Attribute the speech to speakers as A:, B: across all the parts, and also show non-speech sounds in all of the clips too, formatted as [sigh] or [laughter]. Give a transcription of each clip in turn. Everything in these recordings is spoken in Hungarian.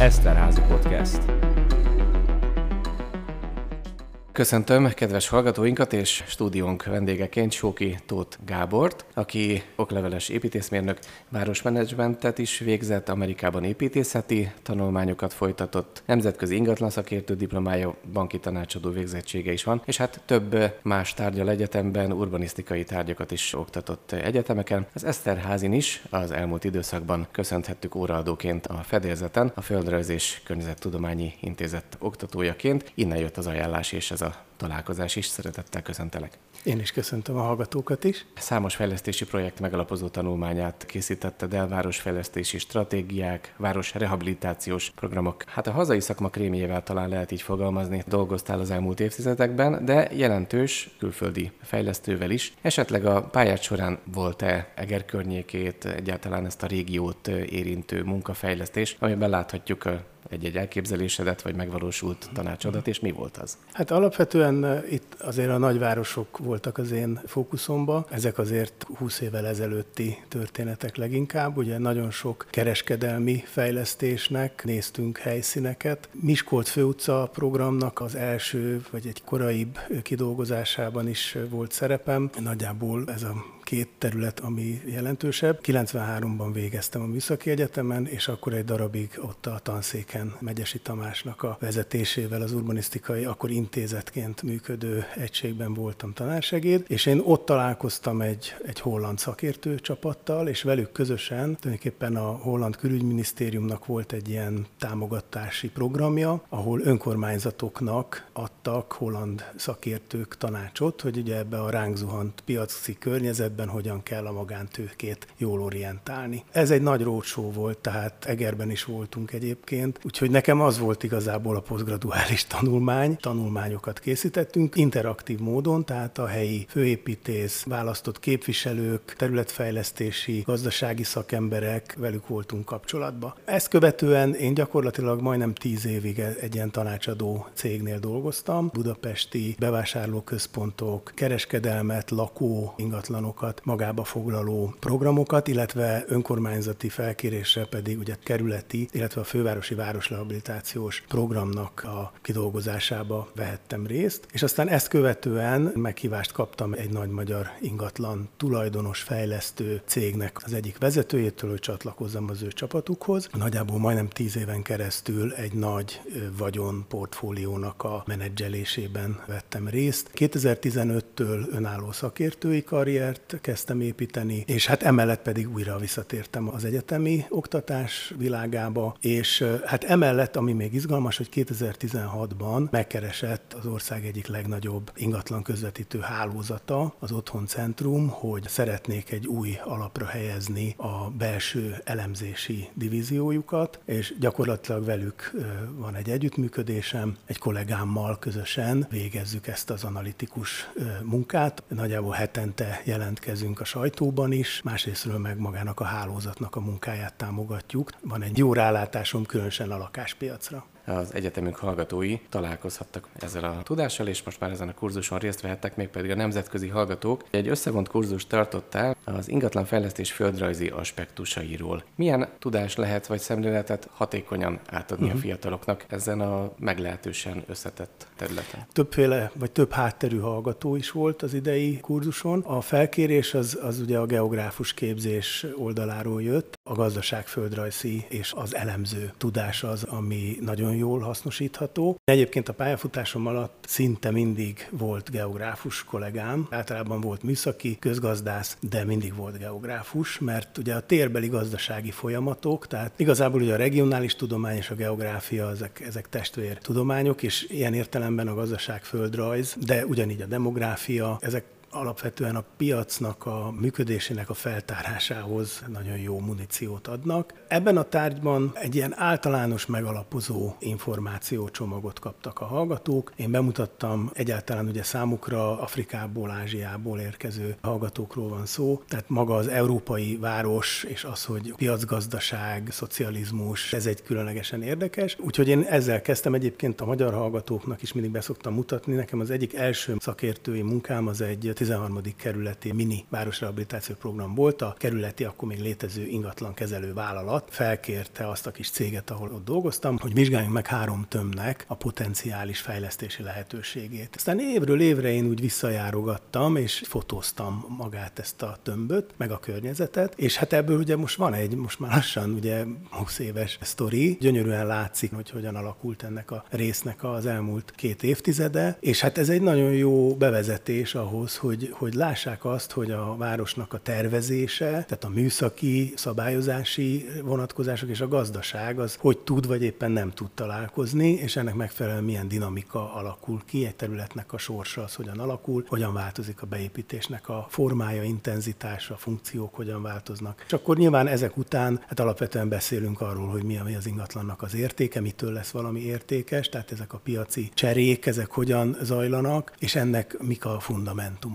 A: Eszterházi Podcast. Köszöntöm kedves hallgatóinkat és stúdiónk vendégeként Sóki Tóth Gábort, aki okleveles építészmérnök, városmenedzsmentet is végzett, Amerikában építészeti tanulmányokat folytatott, nemzetközi ingatlan szakértő diplomája, banki tanácsadó végzettsége is van, és hát több más tárgyal egyetemben urbanisztikai tárgyakat is oktatott egyetemeken. Az Eszterházin is az elmúlt időszakban köszönhettük óraadóként a fedélzeten, a Földrajz és Környezettudományi Intézet oktatójaként. Innen jött az ajánlás és ez a találkozás is. Szeretettel köszöntelek.
B: Én is köszöntöm a hallgatókat is.
A: Számos fejlesztési projekt megalapozó tanulmányát készítette el, városfejlesztési stratégiák, város rehabilitációs programok. Hát a hazai szakma krémjével talán lehet így fogalmazni, dolgoztál az elmúlt évtizedekben, de jelentős külföldi fejlesztővel is. Esetleg a pályát során volt-e Eger környékét, egyáltalán ezt a régiót érintő munkafejlesztés, amiben láthatjuk a egy-egy elképzelésedet, vagy megvalósult tanácsodat, és mi volt az?
B: Hát alapvetően itt azért a nagyvárosok voltak az én fókuszomba. Ezek azért 20 évvel ezelőtti történetek leginkább. Ugye nagyon sok kereskedelmi fejlesztésnek néztünk helyszíneket. Miskolc főutca programnak az első, vagy egy koraibb kidolgozásában is volt szerepem. Nagyjából ez a két terület, ami jelentősebb. 93-ban végeztem a Műszaki Egyetemen, és akkor egy darabig ott a tanszéken Megyesi Tamásnak a vezetésével az urbanisztikai, akkor intézetként működő egységben voltam tanársegéd, és én ott találkoztam egy, egy holland szakértő csapattal, és velük közösen tulajdonképpen a holland külügyminisztériumnak volt egy ilyen támogatási programja, ahol önkormányzatoknak adtak holland szakértők tanácsot, hogy ugye ebbe a ránk zuhant piaci környezet esetben hogyan kell a magántőkét jól orientálni. Ez egy nagy rócsó volt, tehát Egerben is voltunk egyébként, úgyhogy nekem az volt igazából a posztgraduális tanulmány. Tanulmányokat készítettünk interaktív módon, tehát a helyi főépítész, választott képviselők, területfejlesztési, gazdasági szakemberek, velük voltunk kapcsolatban. Ezt követően én gyakorlatilag majdnem tíz évig egy ilyen tanácsadó cégnél dolgoztam, budapesti bevásárlóközpontok, kereskedelmet, lakó ingatlanokat, programokat, magába foglaló programokat, illetve önkormányzati felkérésre pedig ugye kerületi, illetve a fővárosi városrehabilitációs programnak a kidolgozásába vehettem részt. És aztán ezt követően meghívást kaptam egy nagy magyar ingatlan tulajdonos fejlesztő cégnek az egyik vezetőjétől, hogy csatlakozzam az ő csapatukhoz. Nagyjából majdnem tíz éven keresztül egy nagy vagyon portfóliónak a menedzselésében vettem részt. 2015-től önálló szakértői karriert kezdtem építeni, és hát emellett pedig újra visszatértem az egyetemi oktatás világába, és hát emellett, ami még izgalmas, hogy 2016-ban megkeresett az ország egyik legnagyobb ingatlan közvetítő hálózata, az Otthon Centrum, hogy szeretnék egy új alapra helyezni a belső elemzési divíziójukat, és gyakorlatilag velük van egy együttműködésem, egy kollégámmal közösen végezzük ezt az analitikus munkát. Nagyjából hetente jelentkezünk jelentkezünk a sajtóban is, másrésztről meg magának a hálózatnak a munkáját támogatjuk. Van egy jó rálátásom különösen a lakáspiacra
A: az egyetemünk hallgatói találkozhattak ezzel a tudással, és most már ezen a kurzuson részt vehettek, mégpedig a nemzetközi hallgatók. Egy összevont kurzus tartottál az ingatlan fejlesztés földrajzi aspektusairól. Milyen tudás lehet vagy szemléletet hatékonyan átadni uh-huh. a mhm. fiataloknak ezen a meglehetősen összetett területen?
B: Többféle vagy több hátterű hallgató is volt az idei kurzuson. A felkérés az, az ugye a geográfus képzés oldaláról jött, a gazdaság földrajzi és az elemző tudás az, ami nagyon jól hasznosítható. Egyébként a pályafutásom alatt szinte mindig volt geográfus kollégám, általában volt műszaki közgazdász, de mindig volt geográfus, mert ugye a térbeli gazdasági folyamatok, tehát igazából ugye a regionális tudomány és a geográfia, ezek, ezek testvér tudományok, és ilyen értelemben a gazdaság földrajz, de ugyanígy a demográfia, ezek alapvetően a piacnak a működésének a feltárásához nagyon jó muníciót adnak. Ebben a tárgyban egy ilyen általános megalapozó információcsomagot kaptak a hallgatók. Én bemutattam egyáltalán ugye számukra Afrikából, Ázsiából érkező hallgatókról van szó, tehát maga az európai város és az, hogy piacgazdaság, szocializmus, ez egy különlegesen érdekes. Úgyhogy én ezzel kezdtem egyébként a magyar hallgatóknak is mindig beszoktam mutatni. Nekem az egyik első szakértői munkám az egy 13. kerületi mini városrehabilitáció program volt, a kerületi akkor még létező ingatlan kezelő vállalat felkérte azt a kis céget, ahol ott dolgoztam, hogy vizsgáljunk meg három tömnek a potenciális fejlesztési lehetőségét. Aztán évről évre én úgy visszajárogattam, és fotóztam magát ezt a tömböt, meg a környezetet, és hát ebből ugye most van egy, most már lassan ugye 20 éves sztori, gyönyörűen látszik, hogy hogyan alakult ennek a résznek az elmúlt két évtizede, és hát ez egy nagyon jó bevezetés ahhoz, hogy, hogy lássák azt, hogy a városnak a tervezése, tehát a műszaki, szabályozási vonatkozások és a gazdaság az hogy tud vagy éppen nem tud találkozni, és ennek megfelelően milyen dinamika alakul ki, egy területnek a sorsa az hogyan alakul, hogyan változik a beépítésnek a formája, intenzitása, funkciók hogyan változnak. És akkor nyilván ezek után hát alapvetően beszélünk arról, hogy mi az ingatlannak az értéke, mitől lesz valami értékes, tehát ezek a piaci cserék, ezek hogyan zajlanak, és ennek mik a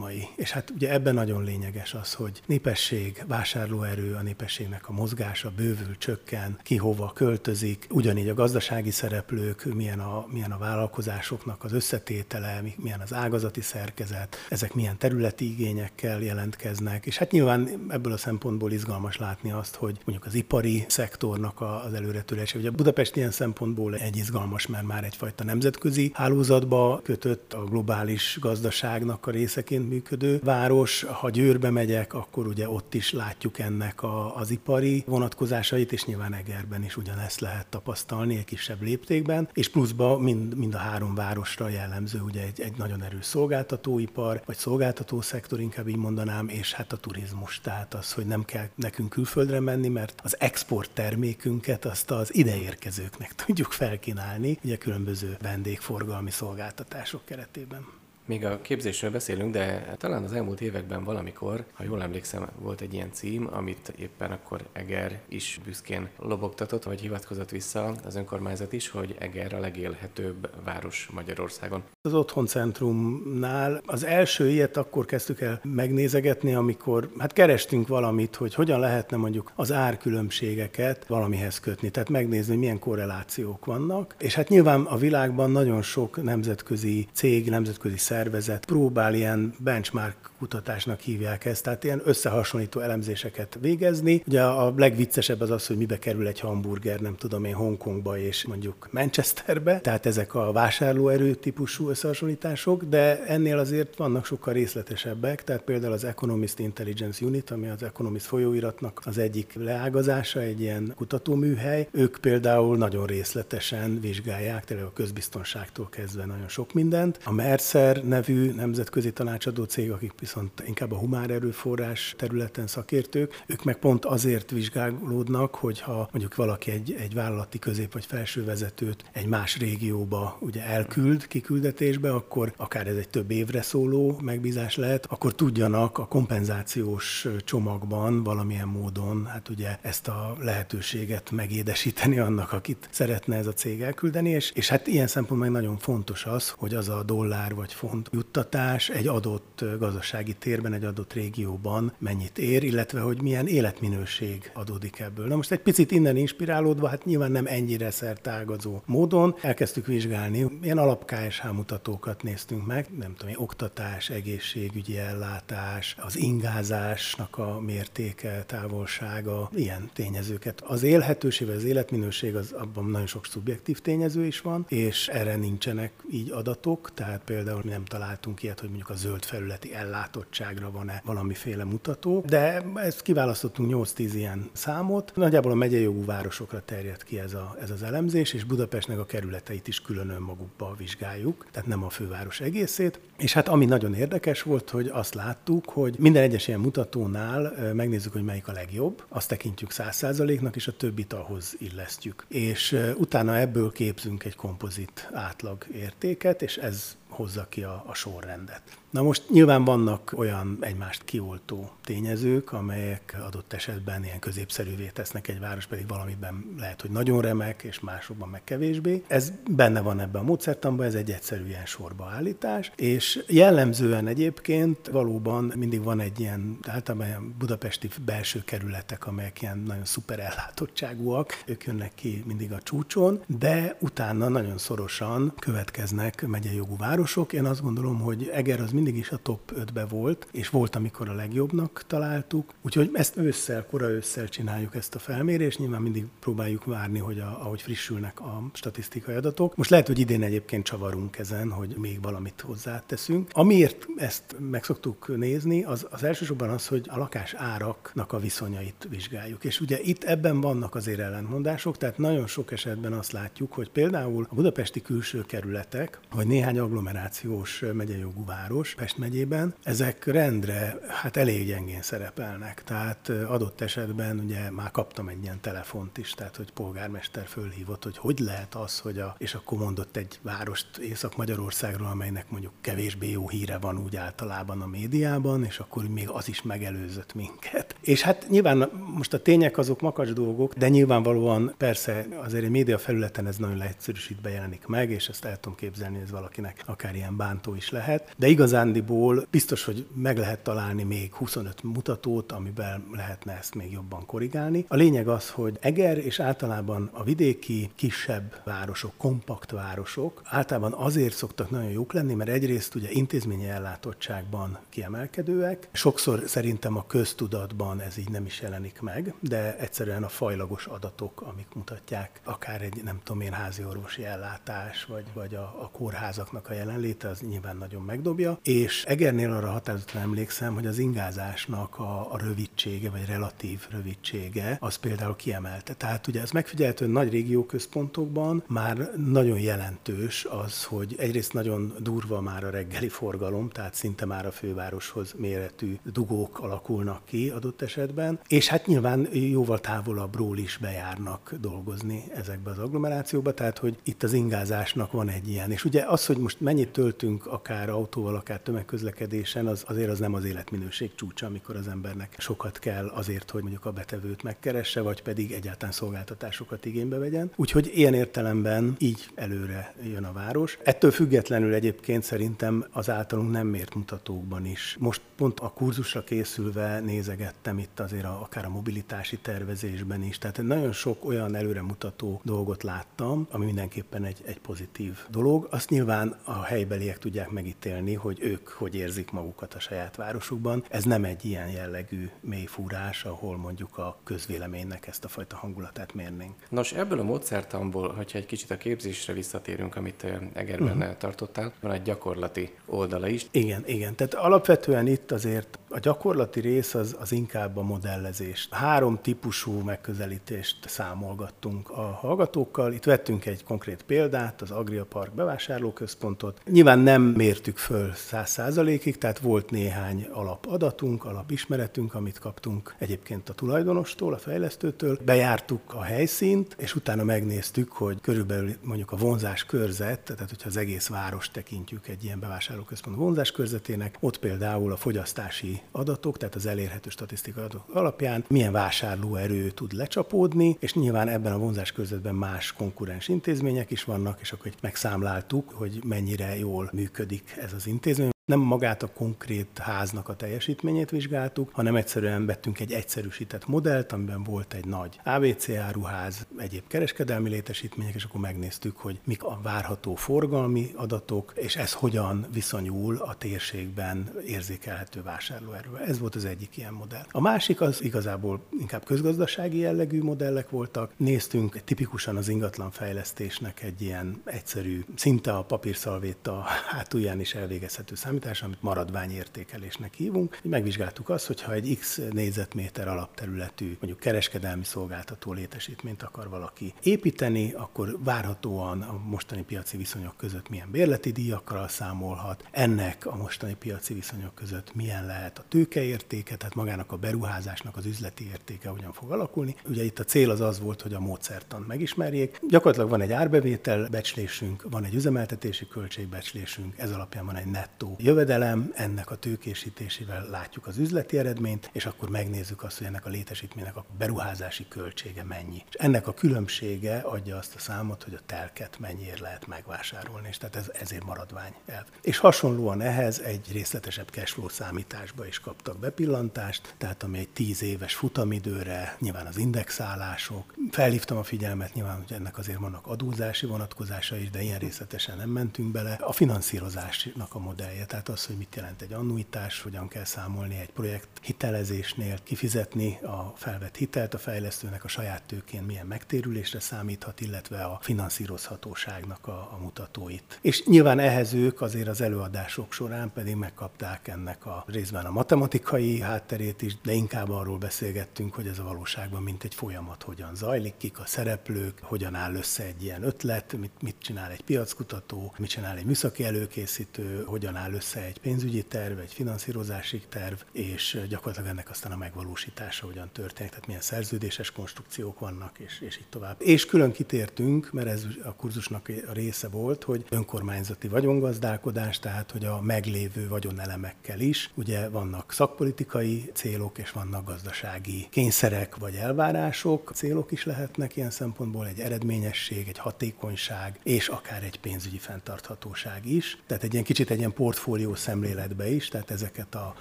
B: fundamentumai. És hát ugye ebben nagyon lényeges az, hogy népesség, vásárlóerő, a népességnek a mozgása bővül, csökken, ki hova költözik, ugyanígy a gazdasági szereplők, milyen a, milyen a vállalkozásoknak az összetétele, milyen az ágazati szerkezet, ezek milyen területi igényekkel jelentkeznek, és hát nyilván ebből a szempontból izgalmas látni azt, hogy mondjuk az ipari szektornak az előretörése. Ugye Budapest ilyen szempontból egy izgalmas, mert már egyfajta nemzetközi hálózatba kötött a globális gazdaságnak a részeként működő város. Ha Győrbe megyek, akkor ugye ott is látjuk ennek a, az ipari vonatkozásait, és nyilván Egerben is ugyanezt lehet tapasztalni egy kisebb léptékben, és pluszba mind, mind a három városra jellemző ugye egy, egy nagyon erős szolgáltatóipar, vagy szolgáltató szektor, inkább így mondanám, és hát a turizmus. Tehát az, hogy nem kell nekünk külföldre menni, mert az export termékünket azt az ideérkezőknek [laughs] tudjuk felkínálni, ugye különböző vendégforgalmi szolgáltatások keretében.
A: Még a képzésről beszélünk, de talán az elmúlt években valamikor, ha jól emlékszem, volt egy ilyen cím, amit éppen akkor Eger is büszkén lobogtatott, vagy hivatkozott vissza az önkormányzat is, hogy Eger a legélhetőbb város Magyarországon.
B: Az Otthon Centrumnál az első ilyet akkor kezdtük el megnézegetni, amikor hát kerestünk valamit, hogy hogyan lehetne mondjuk az árkülönbségeket valamihez kötni, tehát megnézni, milyen korrelációk vannak. És hát nyilván a világban nagyon sok nemzetközi cég, nemzetközi szervezet próbál ilyen benchmark kutatásnak hívják ezt, tehát ilyen összehasonlító elemzéseket végezni. Ugye a legviccesebb az az, hogy mibe kerül egy hamburger, nem tudom én, Hongkongba és mondjuk Manchesterbe, tehát ezek a vásárlóerő típusú összehasonlítások, de ennél azért vannak sokkal részletesebbek, tehát például az Economist Intelligence Unit, ami az Economist folyóiratnak az egyik leágazása, egy ilyen kutatóműhely, ők például nagyon részletesen vizsgálják, tényleg a közbiztonságtól kezdve nagyon sok mindent. A Mercer nevű nemzetközi tanácsadó cég, akik viszont inkább a humán erőforrás területen szakértők, ők meg pont azért vizsgálódnak, hogyha mondjuk valaki egy, egy vállalati közép vagy felső vezetőt egy más régióba ugye elküld kiküldetésbe, akkor akár ez egy több évre szóló megbízás lehet, akkor tudjanak a kompenzációs csomagban valamilyen módon hát ugye ezt a lehetőséget megédesíteni annak, akit szeretne ez a cég elküldeni, és, és hát ilyen szempontból nagyon fontos az, hogy az a dollár vagy font juttatás egy adott gazdaság gazdasági térben egy adott régióban mennyit ér, illetve hogy milyen életminőség adódik ebből. Na most egy picit innen inspirálódva, hát nyilván nem ennyire szertágazó módon elkezdtük vizsgálni, ilyen alap KSH mutatókat néztünk meg, nem tudom, oktatás, egészségügyi ellátás, az ingázásnak a mértéke, távolsága, ilyen tényezőket. Az élhetőség, az életminőség, az abban nagyon sok szubjektív tényező is van, és erre nincsenek így adatok, tehát például mi nem találtunk ilyet, hogy mondjuk a zöld felületi ellátottságra van-e valamiféle mutató, de ezt kiválasztottunk 8-10 ilyen számot. Nagyjából a megyei jogú városokra terjed ki ez, a, ez az elemzés, és Budapestnek a kerületeit is külön önmagukba vizsgáljuk, tehát nem a főváros egészét. És hát ami nagyon érdekes volt, hogy azt láttuk, hogy minden egyes ilyen mutatónál megnézzük, hogy melyik a legjobb, azt tekintjük 100%-nak, és a többit ahhoz illesztjük. És utána ebből képzünk egy kompozit átlag értéket, és ez hozza ki a, a sorrendet. Na most nyilván vannak olyan egymást kioltó tényezők, amelyek adott esetben ilyen középszerűvé tesznek egy város, pedig valamiben lehet, hogy nagyon remek, és másokban meg kevésbé. Ez benne van ebben a módszertanban, ez egy egyszerű ilyen sorbaállítás, és jellemzően egyébként valóban mindig van egy ilyen, általában ilyen budapesti belső kerületek, amelyek ilyen nagyon szuper ellátottságúak, ők jönnek ki mindig a csúcson, de utána nagyon szorosan következnek megyei jogú városok. Én azt gondolom, hogy Eger az mindig is a top 5-be volt, és volt, amikor a legjobbnak találtuk. Úgyhogy ezt ősszel, kora ősszel csináljuk ezt a felmérést, nyilván mindig próbáljuk várni, hogy a, ahogy frissülnek a statisztikai adatok. Most lehet, hogy idén egyébként csavarunk ezen, hogy még valamit hozzáteszünk. Amiért ezt meg szoktuk nézni, az, az elsősorban az, hogy a lakás áraknak a viszonyait vizsgáljuk. És ugye itt ebben vannak azért ellentmondások, tehát nagyon sok esetben azt látjuk, hogy például a budapesti külső kerületek, vagy néhány agglomerációs megyejogú város Pest megyében, ezek rendre hát elég gyengén szerepelnek. Tehát adott esetben ugye már kaptam egy ilyen telefont is, tehát hogy polgármester fölhívott, hogy hogy lehet az, hogy a, és akkor mondott egy várost Észak-Magyarországról, amelynek mondjuk kevésbé jó híre van úgy általában a médiában, és akkor még az is megelőzött minket. És hát nyilván most a tények azok makacs dolgok, de nyilvánvalóan persze azért egy média felületen ez nagyon leegyszerűsítve jelenik meg, és ezt el tudom képzelni, hogy ez valakinek akár ilyen bántó is lehet. De igazándiból biztos, hogy meg lehet találni még 25 mutatót, amiben lehetne ezt még jobban korrigálni. A lényeg az, hogy Eger és általában a vidéki kisebb városok, kompakt városok általában azért szoktak nagyon jók lenni, mert egyrészt ugye intézményi ellátottságban kiemelkedőek. Sokszor szerintem a köztudatban ez így nem is jelenik meg, de egyszerűen a fajlagos adatok, amik mutatják akár egy nem tudom én házi orvosi ellátás, vagy, vagy a, a kórházaknak a jelenléte, az nyilván nagyon megdobja. És Egernél arra határozottan emlékszem, hogy az ingázásnak a, a rövidsége, vagy relatív rövidsége, az például kiemelte. Tehát ugye ez megfigyelhető nagy régióközpontokban már nagyon jelentős az, hogy egyrészt nagyon durva már a reggeli forgalom, tehát szinte már a fővároshoz méretű dugók alakulnak ki adott esetben, és hát nyilván jóval távolabbról is bejárnak dolgozni ezekbe az agglomerációkba, tehát hogy itt az ingázásnak van egy ilyen. És ugye az, hogy most mennyit töltünk akár autóval, akár tömegközlekedésen, az azért az nem az életminőség csúcsa, amikor az embernek sokat kell azért, hogy mondjuk a betevőt megkeresse, vagy pedig egyáltalán szolgáltatásokat igénybe vegyen. Úgyhogy ilyen értelemben így előre jön a város. Ettől függetlenül egyébként szerintem az általunk nem mért mutatókban is. Most pont a kurzusra készülve nézegettem itt azért a, akár a mobilitási tervezésben is. Tehát nagyon sok olyan előremutató dolgot láttam, ami mindenképpen egy, egy pozitív dolog. Azt nyilván a helybeliek tudják megítélni, hogy ők hogy érzik magukat a saját városukban. Ez nem egy ilyen jellegű mélyfúrás, ahol mondjuk a közvéleménynek ezt a fajta hangulatát mérnénk.
A: Nos, ebből a módszertamból, hogyha egy kicsit a képzésre visszatérünk, amit Egerben uh-huh. tartottál, van egy gyakorlati oldala is.
B: Igen, igen. Tehát alapvetően itt azért a gyakorlati rész az, az inkább a modellezés. Három típusú megközelítést számolgattunk a hallgatókkal. Itt vettünk egy konkrét példát, az Agria Park bevásárlóközpontot. Nyilván nem mértük föl száz százalékig, tehát volt néhány alapadatunk, alapismeretünk, amit kaptunk egyébként a tulajdonostól, a fejlesztőtől. Bejártuk a helyszínt, és utána megnéztük, hogy körülbelül mondjuk a vonzás körzet, tehát hogyha az egész város tekintjük egy ilyen bevásárlóközpont vonzás körzetének, ott például a fogyasztási adatok, tehát az elérhető statisztikai adatok alapján milyen vásárlóerő tud lecsapódni, és nyilván ebben a vonzás körzetben más konkurens intézmények is vannak, és akkor megszámláltuk, hogy mennyire jól működik ez az intézmény soon. Nem magát a konkrét háznak a teljesítményét vizsgáltuk, hanem egyszerűen vettünk egy egyszerűsített modellt, amiben volt egy nagy ABC áruház, egyéb kereskedelmi létesítmények, és akkor megnéztük, hogy mik a várható forgalmi adatok, és ez hogyan viszonyul a térségben érzékelhető vásárlóerővel. Ez volt az egyik ilyen modell. A másik az igazából inkább közgazdasági jellegű modellek voltak. Néztünk tipikusan az ingatlan fejlesztésnek egy ilyen egyszerű, szinte a papírszalvéta hátulján is elvégezhető szám számítás, amit maradványértékelésnek hívunk. Megvizsgáltuk azt, hogy ha egy X négyzetméter alapterületű, mondjuk kereskedelmi szolgáltató létesítményt akar valaki építeni, akkor várhatóan a mostani piaci viszonyok között milyen bérleti díjakkal számolhat, ennek a mostani piaci viszonyok között milyen lehet a tőkeértéke, tehát magának a beruházásnak az üzleti értéke hogyan fog alakulni. Ugye itt a cél az az volt, hogy a módszertan megismerjék. Gyakorlatilag van egy árbevétel becslésünk, van egy üzemeltetési költségbecslésünk, ez alapján van egy nettó jövedelem, ennek a tőkésítésével látjuk az üzleti eredményt, és akkor megnézzük azt, hogy ennek a létesítménynek a beruházási költsége mennyi. És ennek a különbsége adja azt a számot, hogy a telket mennyiért lehet megvásárolni, és tehát ez ezért maradvány elv. És hasonlóan ehhez egy részletesebb cashflow számításba is kaptak bepillantást, tehát ami egy tíz éves futamidőre, nyilván az indexálások. Felhívtam a figyelmet, nyilván, hogy ennek azért vannak adózási vonatkozása is, de ilyen részletesen nem mentünk bele. A finanszírozásnak a modellje tehát az, hogy mit jelent egy annuitás, hogyan kell számolni egy projekt hitelezésnél, kifizetni a felvett hitelt a fejlesztőnek a saját tőkén milyen megtérülésre számíthat, illetve a finanszírozhatóságnak a, a mutatóit. És nyilván ehhez ők azért az előadások során pedig megkapták ennek a részben a matematikai hátterét is, de inkább arról beszélgettünk, hogy ez a valóságban mint egy folyamat hogyan zajlik, kik a szereplők, hogyan áll össze egy ilyen ötlet, mit, mit csinál egy piackutató, mit csinál egy műszaki előkészítő, hogyan áll össze egy pénzügyi terv, egy finanszírozási terv, és gyakorlatilag ennek aztán a megvalósítása hogyan történik, tehát milyen szerződéses konstrukciók vannak, és, és így tovább. És külön kitértünk, mert ez a kurzusnak a része volt, hogy önkormányzati vagyongazdálkodás, tehát hogy a meglévő vagyonelemekkel is, ugye vannak szakpolitikai célok, és vannak gazdasági kényszerek vagy elvárások, célok is lehetnek ilyen szempontból, egy eredményesség, egy hatékonyság, és akár egy pénzügyi fenntarthatóság is. Tehát egy ilyen kicsit egy ilyen portfólió szemléletbe is, tehát ezeket a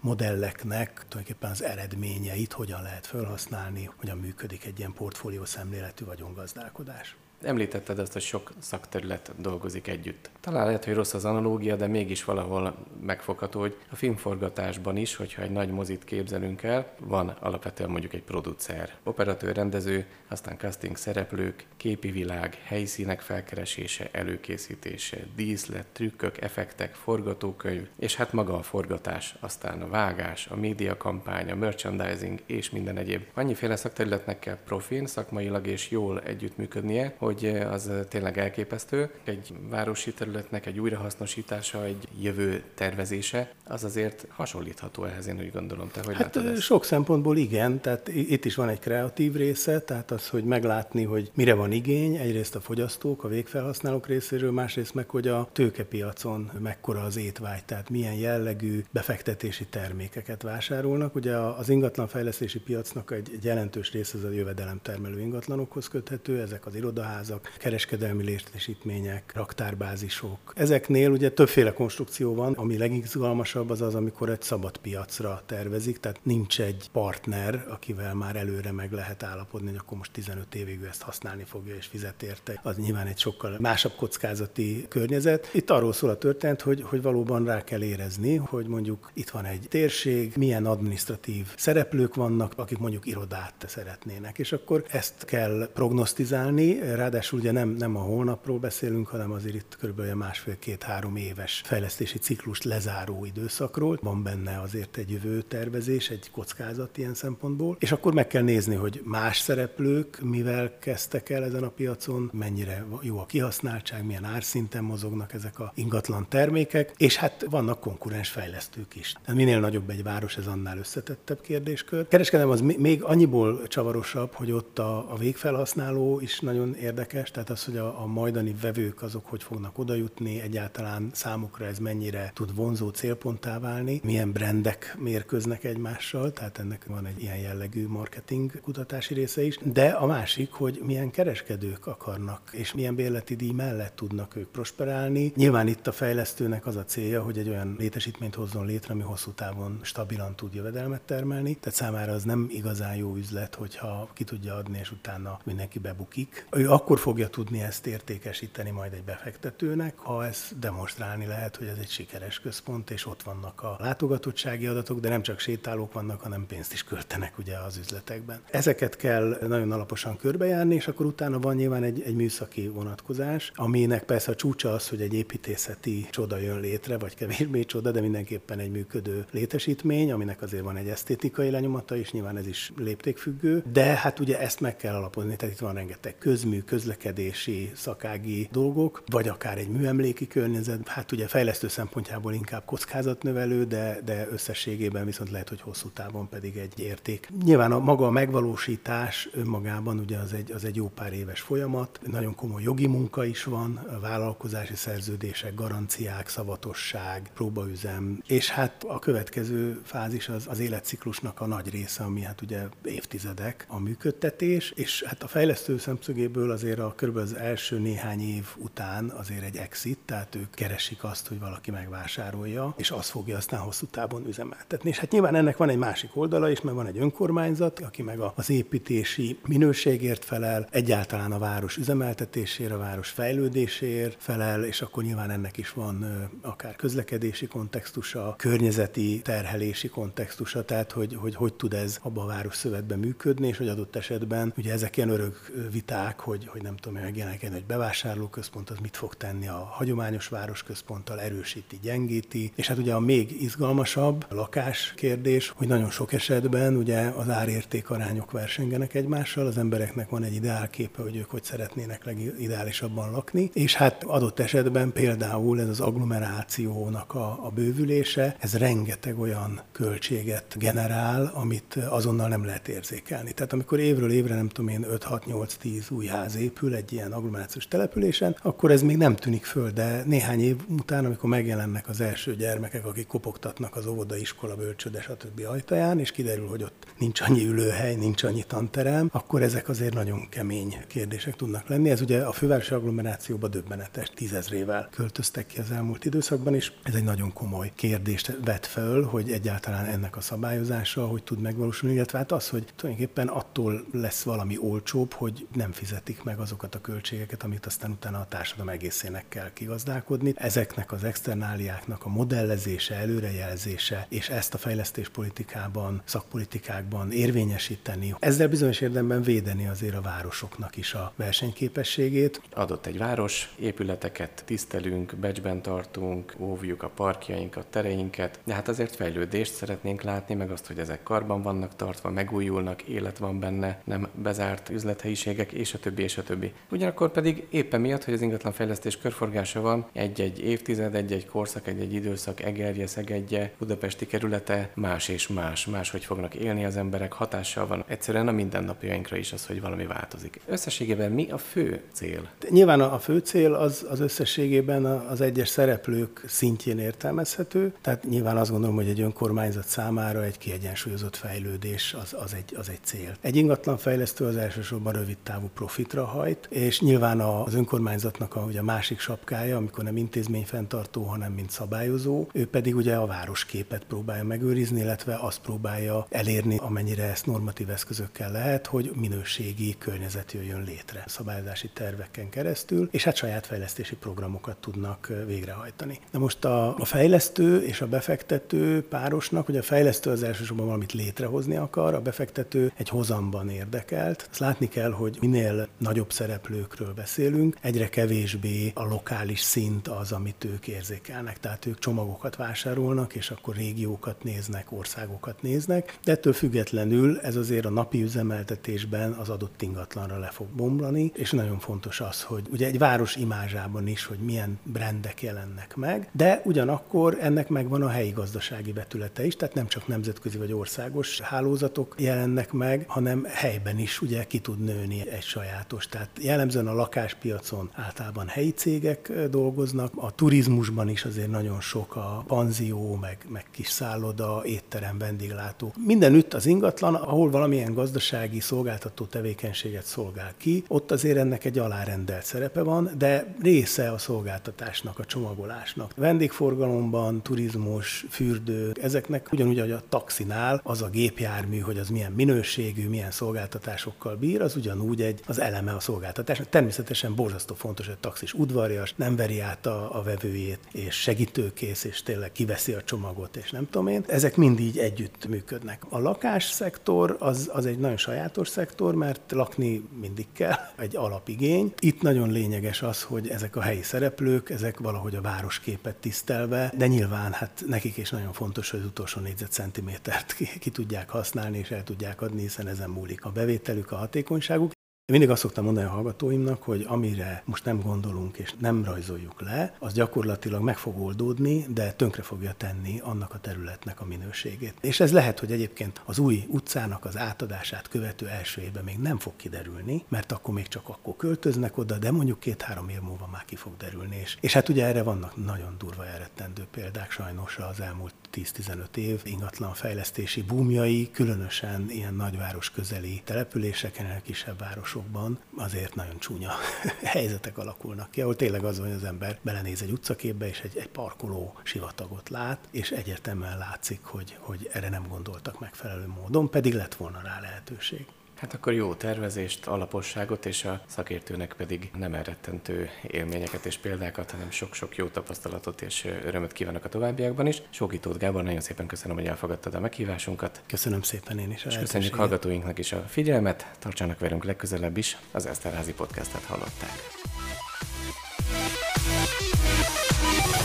B: modelleknek tulajdonképpen az eredményeit hogyan lehet felhasználni, hogyan működik egy ilyen portfólió szemléletű vagyongazdálkodás.
A: Említetted azt, hogy sok szakterület dolgozik együtt. Talán lehet, hogy rossz az analógia, de mégis valahol megfogható, hogy a filmforgatásban is, hogyha egy nagy mozit képzelünk el, van alapvetően mondjuk egy producer, operatőr, rendező, aztán casting szereplők, képi világ, helyszínek felkeresése, előkészítése, díszlet, trükkök, effektek, forgatókönyv, és hát maga a forgatás, aztán a vágás, a médiakampány, a merchandising és minden egyéb. Annyiféle szakterületnek kell profin, szakmailag és jól együttműködnie, hogy hogy az tényleg elképesztő. Egy városi területnek egy újrahasznosítása, egy jövő tervezése, az azért hasonlítható ehhez, én úgy gondolom. Te hogy
B: hát ezt? sok szempontból igen, tehát itt is van egy kreatív része, tehát az, hogy meglátni, hogy mire van igény, egyrészt a fogyasztók, a végfelhasználók részéről, másrészt meg, hogy a tőkepiacon mekkora az étvágy, tehát milyen jellegű befektetési termékeket vásárolnak. Ugye az ingatlanfejlesztési piacnak egy, egy jelentős része az a jövedelemtermelő ingatlanokhoz köthető, ezek az irodaházak, irodaházak, kereskedelmi létesítmények, raktárbázisok. Ezeknél ugye többféle konstrukció van, ami legizgalmasabb az az, amikor egy szabad piacra tervezik, tehát nincs egy partner, akivel már előre meg lehet állapodni, hogy akkor most 15 évig ő ezt használni fogja és fizet érte. Az nyilván egy sokkal másabb kockázati környezet. Itt arról szól a történet, hogy, hogy valóban rá kell érezni, hogy mondjuk itt van egy térség, milyen administratív szereplők vannak, akik mondjuk irodát szeretnének, és akkor ezt kell prognosztizálni, Ráadásul ugye nem, nem a holnapról beszélünk, hanem azért itt kb. másfél-két-három éves fejlesztési ciklust lezáró időszakról. Van benne azért egy jövő tervezés, egy kockázat ilyen szempontból. És akkor meg kell nézni, hogy más szereplők mivel kezdtek el ezen a piacon, mennyire jó a kihasználtság, milyen árszinten mozognak ezek a ingatlan termékek, és hát vannak konkurens fejlesztők is. Tehát minél nagyobb egy város, ez annál összetettebb kérdéskör. Kereskedelem az még annyiból csavarosabb, hogy ott a, a végfelhasználó is nagyon érdekes érdekes, tehát az, hogy a, a majdani vevők azok hogy fognak odajutni, egyáltalán számukra ez mennyire tud vonzó célponttá válni, milyen brendek mérkőznek egymással, tehát ennek van egy ilyen jellegű marketing kutatási része is, de a másik, hogy milyen kereskedők akarnak, és milyen bérleti díj mellett tudnak ők prosperálni. Nyilván itt a fejlesztőnek az a célja, hogy egy olyan létesítményt hozzon létre, ami hosszú távon stabilan tud jövedelmet termelni, tehát számára az nem igazán jó üzlet, hogyha ki tudja adni, és utána mindenki bebukik. Ő akkor fogja tudni ezt értékesíteni majd egy befektetőnek, ha ezt demonstrálni lehet, hogy ez egy sikeres központ, és ott vannak a látogatottsági adatok, de nem csak sétálók vannak, hanem pénzt is költenek ugye az üzletekben. Ezeket kell nagyon alaposan körbejárni, és akkor utána van nyilván egy, egy műszaki vonatkozás, aminek persze a csúcsa az, hogy egy építészeti csoda jön létre, vagy kevésbé csoda, de mindenképpen egy működő létesítmény, aminek azért van egy esztétikai lenyomata, és nyilván ez is léptékfüggő, de hát ugye ezt meg kell alapozni, tehát itt van rengeteg közmű, közlekedési, szakági dolgok, vagy akár egy műemléki környezet, hát ugye fejlesztő szempontjából inkább kockázatnövelő, de, de összességében viszont lehet, hogy hosszú távon pedig egy érték. Nyilván a maga a megvalósítás önmagában ugye az egy, az egy jó pár éves folyamat, nagyon komoly jogi munka is van, vállalkozási szerződések, garanciák, szavatosság, próbaüzem, és hát a következő fázis az, az életciklusnak a nagy része, ami hát ugye évtizedek a működtetés, és hát a fejlesztő szemszögéből az azért a kb. az első néhány év után azért egy exit, tehát ők keresik azt, hogy valaki megvásárolja, és az fogja aztán hosszú távon üzemeltetni. És hát nyilván ennek van egy másik oldala is, mert van egy önkormányzat, aki meg az építési minőségért felel, egyáltalán a város üzemeltetésére, a város fejlődéséért felel, és akkor nyilván ennek is van akár közlekedési kontextusa, környezeti terhelési kontextusa, tehát hogy hogy, hogy tud ez abban a város szövetben működni, és hogy adott esetben ugye ezek ilyen örök viták, hogy, hogy nem tudom, megjelenik egy bevásárlóközpont, az mit fog tenni a hagyományos városközponttal, erősíti, gyengíti, és hát ugye a még izgalmasabb a lakás kérdés, hogy nagyon sok esetben ugye az árérték arányok versengenek egymással, az embereknek van egy ideálképe, hogy ők hogy szeretnének legideálisabban lakni, és hát adott esetben például ez az agglomerációnak a, a bővülése, ez rengeteg olyan költséget generál, amit azonnal nem lehet érzékelni. Tehát amikor évről évre nem tudom én 5-6-8-10 új ház épül egy ilyen agglomerációs településen, akkor ez még nem tűnik föl, de néhány év után, amikor megjelennek az első gyermekek, akik kopogtatnak az óvoda, iskola, bölcsőde, stb. ajtaján, és kiderül, hogy ott nincs annyi ülőhely, nincs annyi tanterem, akkor ezek azért nagyon kemény kérdések tudnak lenni. Ez ugye a fővárosi agglomerációba döbbenetes tízezrével költöztek ki az elmúlt időszakban, és ez egy nagyon komoly kérdést vet föl, hogy egyáltalán ennek a szabályozása, hogy tud megvalósulni, illetve hát az, hogy tulajdonképpen attól lesz valami olcsóbb, hogy nem fizetik meg azokat a költségeket, amit aztán utána a társadalom egészének kell kigazdálkodni. Ezeknek az externáliáknak a modellezése, előrejelzése, és ezt a fejlesztéspolitikában, szakpolitikákban érvényesíteni. Ezzel bizonyos érdemben védeni azért a városoknak is a versenyképességét.
A: Adott egy város, épületeket tisztelünk, becsben tartunk, óvjuk a parkjainkat, tereinket, de hát azért fejlődést szeretnénk látni, meg azt, hogy ezek karban vannak tartva, megújulnak, élet van benne, nem bezárt üzlethelyiségek, és a többi, és a többi. Ugyanakkor pedig éppen miatt, hogy az ingatlanfejlesztés körforgása van, egy-egy évtized, egy-egy korszak, egy-egy időszak, Egerje, Szegedje, Budapesti kerülete más és más, máshogy fognak élni az emberek, hatással van egyszerűen a mindennapjainkra is az, hogy valami változik. Összességében mi a fő cél?
B: Nyilván a fő cél az, az összességében az egyes szereplők szintjén értelmezhető, tehát nyilván azt gondolom, hogy egy önkormányzat számára egy kiegyensúlyozott fejlődés az, az, egy, az egy cél. Egy ingatlanfejlesztő az elsősorban rövid távú profitra hajt, és nyilván az önkormányzatnak a, ugye a másik sapkája, amikor nem intézményfenntartó, hanem mint szabályozó, ő pedig ugye a városképet próbálja megőrizni, illetve azt próbálja elérni, amennyire ezt normatív eszközökkel lehet, hogy minőségi környezet jöjjön létre szabályozási terveken keresztül, és hát saját fejlesztési programokat tudnak végrehajtani. De most a, a fejlesztő és a befektető párosnak, hogy a fejlesztő az elsősorban valamit létrehozni akar, a befektető egy hozamban érdekelt. Azt látni kell, hogy minél nagyobb szereplőkről beszélünk, egyre kevésbé a lokális szint az, amit ők érzékelnek. Tehát ők csomagokat vásárolnak, és akkor régiókat néznek, országokat néznek, de ettől függetlenül ez azért a napi üzemeltetésben az adott ingatlanra le fog bomlani, és nagyon fontos az, hogy ugye egy város imázsában is, hogy milyen brendek jelennek meg, de ugyanakkor ennek megvan a helyi gazdasági vetülete is, tehát nem csak nemzetközi vagy országos hálózatok jelennek meg, hanem helyben is ugye ki tud nőni egy sajátos. Tehát jellemzően a lakáspiacon általában helyi cégek dolgoznak, a turizmusban is azért nagyon sok a panzió, meg, meg kis szálloda, étterem, vendéglátó. Mindenütt az ingatlan, ahol valamilyen gazdasági szolgáltató tevékenységet szolgál ki, ott azért ennek egy alárendelt szerepe van, de része a szolgáltatásnak, a csomagolásnak. Vendégforgalomban, turizmus, fürdő, ezeknek ugyanúgy, ahogy a taxinál az a gépjármű, hogy az milyen minőségű, milyen szolgáltatásokkal bír, az ugyanúgy egy, az eleme a szolgáltatásnak. Természetesen borzasztó fontos, hogy a taxis udvarias, nem veri át a, a vevőjét, és segítőkész, és tényleg kiveszi a csomagot, és nem tudom én. Ezek mind így együtt működnek. A lakásszektor az, az egy nagyon sajátos szektor, mert lakni mindig kell, [laughs] egy alapigény. Itt nagyon lényeges az, hogy ezek a helyi szereplők, ezek valahogy a városképet tisztelve, de nyilván hát nekik is nagyon fontos, hogy az utolsó négyzetcentimétert [laughs] ki, ki tudják használni és el tudják adni, hiszen ezen múlik a bevételük, a hatékonyságuk. Én mindig azt szoktam mondani a hallgatóimnak, hogy amire most nem gondolunk és nem rajzoljuk le, az gyakorlatilag meg fog oldódni, de tönkre fogja tenni annak a területnek a minőségét. És ez lehet, hogy egyébként az új utcának az átadását követő első évben még nem fog kiderülni, mert akkor még csak akkor költöznek oda, de mondjuk két-három év múlva már ki fog derülni. És, és hát ugye erre vannak nagyon durva elrettendő példák sajnos az elmúlt 10-15 év ingatlan fejlesztési búmjai, különösen ilyen nagyváros közeli településeken, kisebb városokban azért nagyon csúnya [laughs] helyzetek alakulnak ki, ahol tényleg az hogy az ember belenéz egy utcaképbe, és egy, egy parkoló sivatagot lát, és egyértelműen látszik, hogy, hogy erre nem gondoltak megfelelő módon, pedig lett volna rá lehetőség.
A: Hát akkor jó tervezést, alaposságot, és a szakértőnek pedig nem elrettentő élményeket és példákat, hanem sok-sok jó tapasztalatot és örömöt kívánok a továbbiakban is. Sókitót Gábor, nagyon szépen köszönöm, hogy elfogadtad a meghívásunkat.
B: Köszönöm szépen én is.
A: És köszönjük hallgatóinknak is a figyelmet, tartsanak velünk legközelebb is, az Eszterházi podcastet hallották.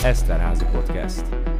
C: Eszterházi podcast.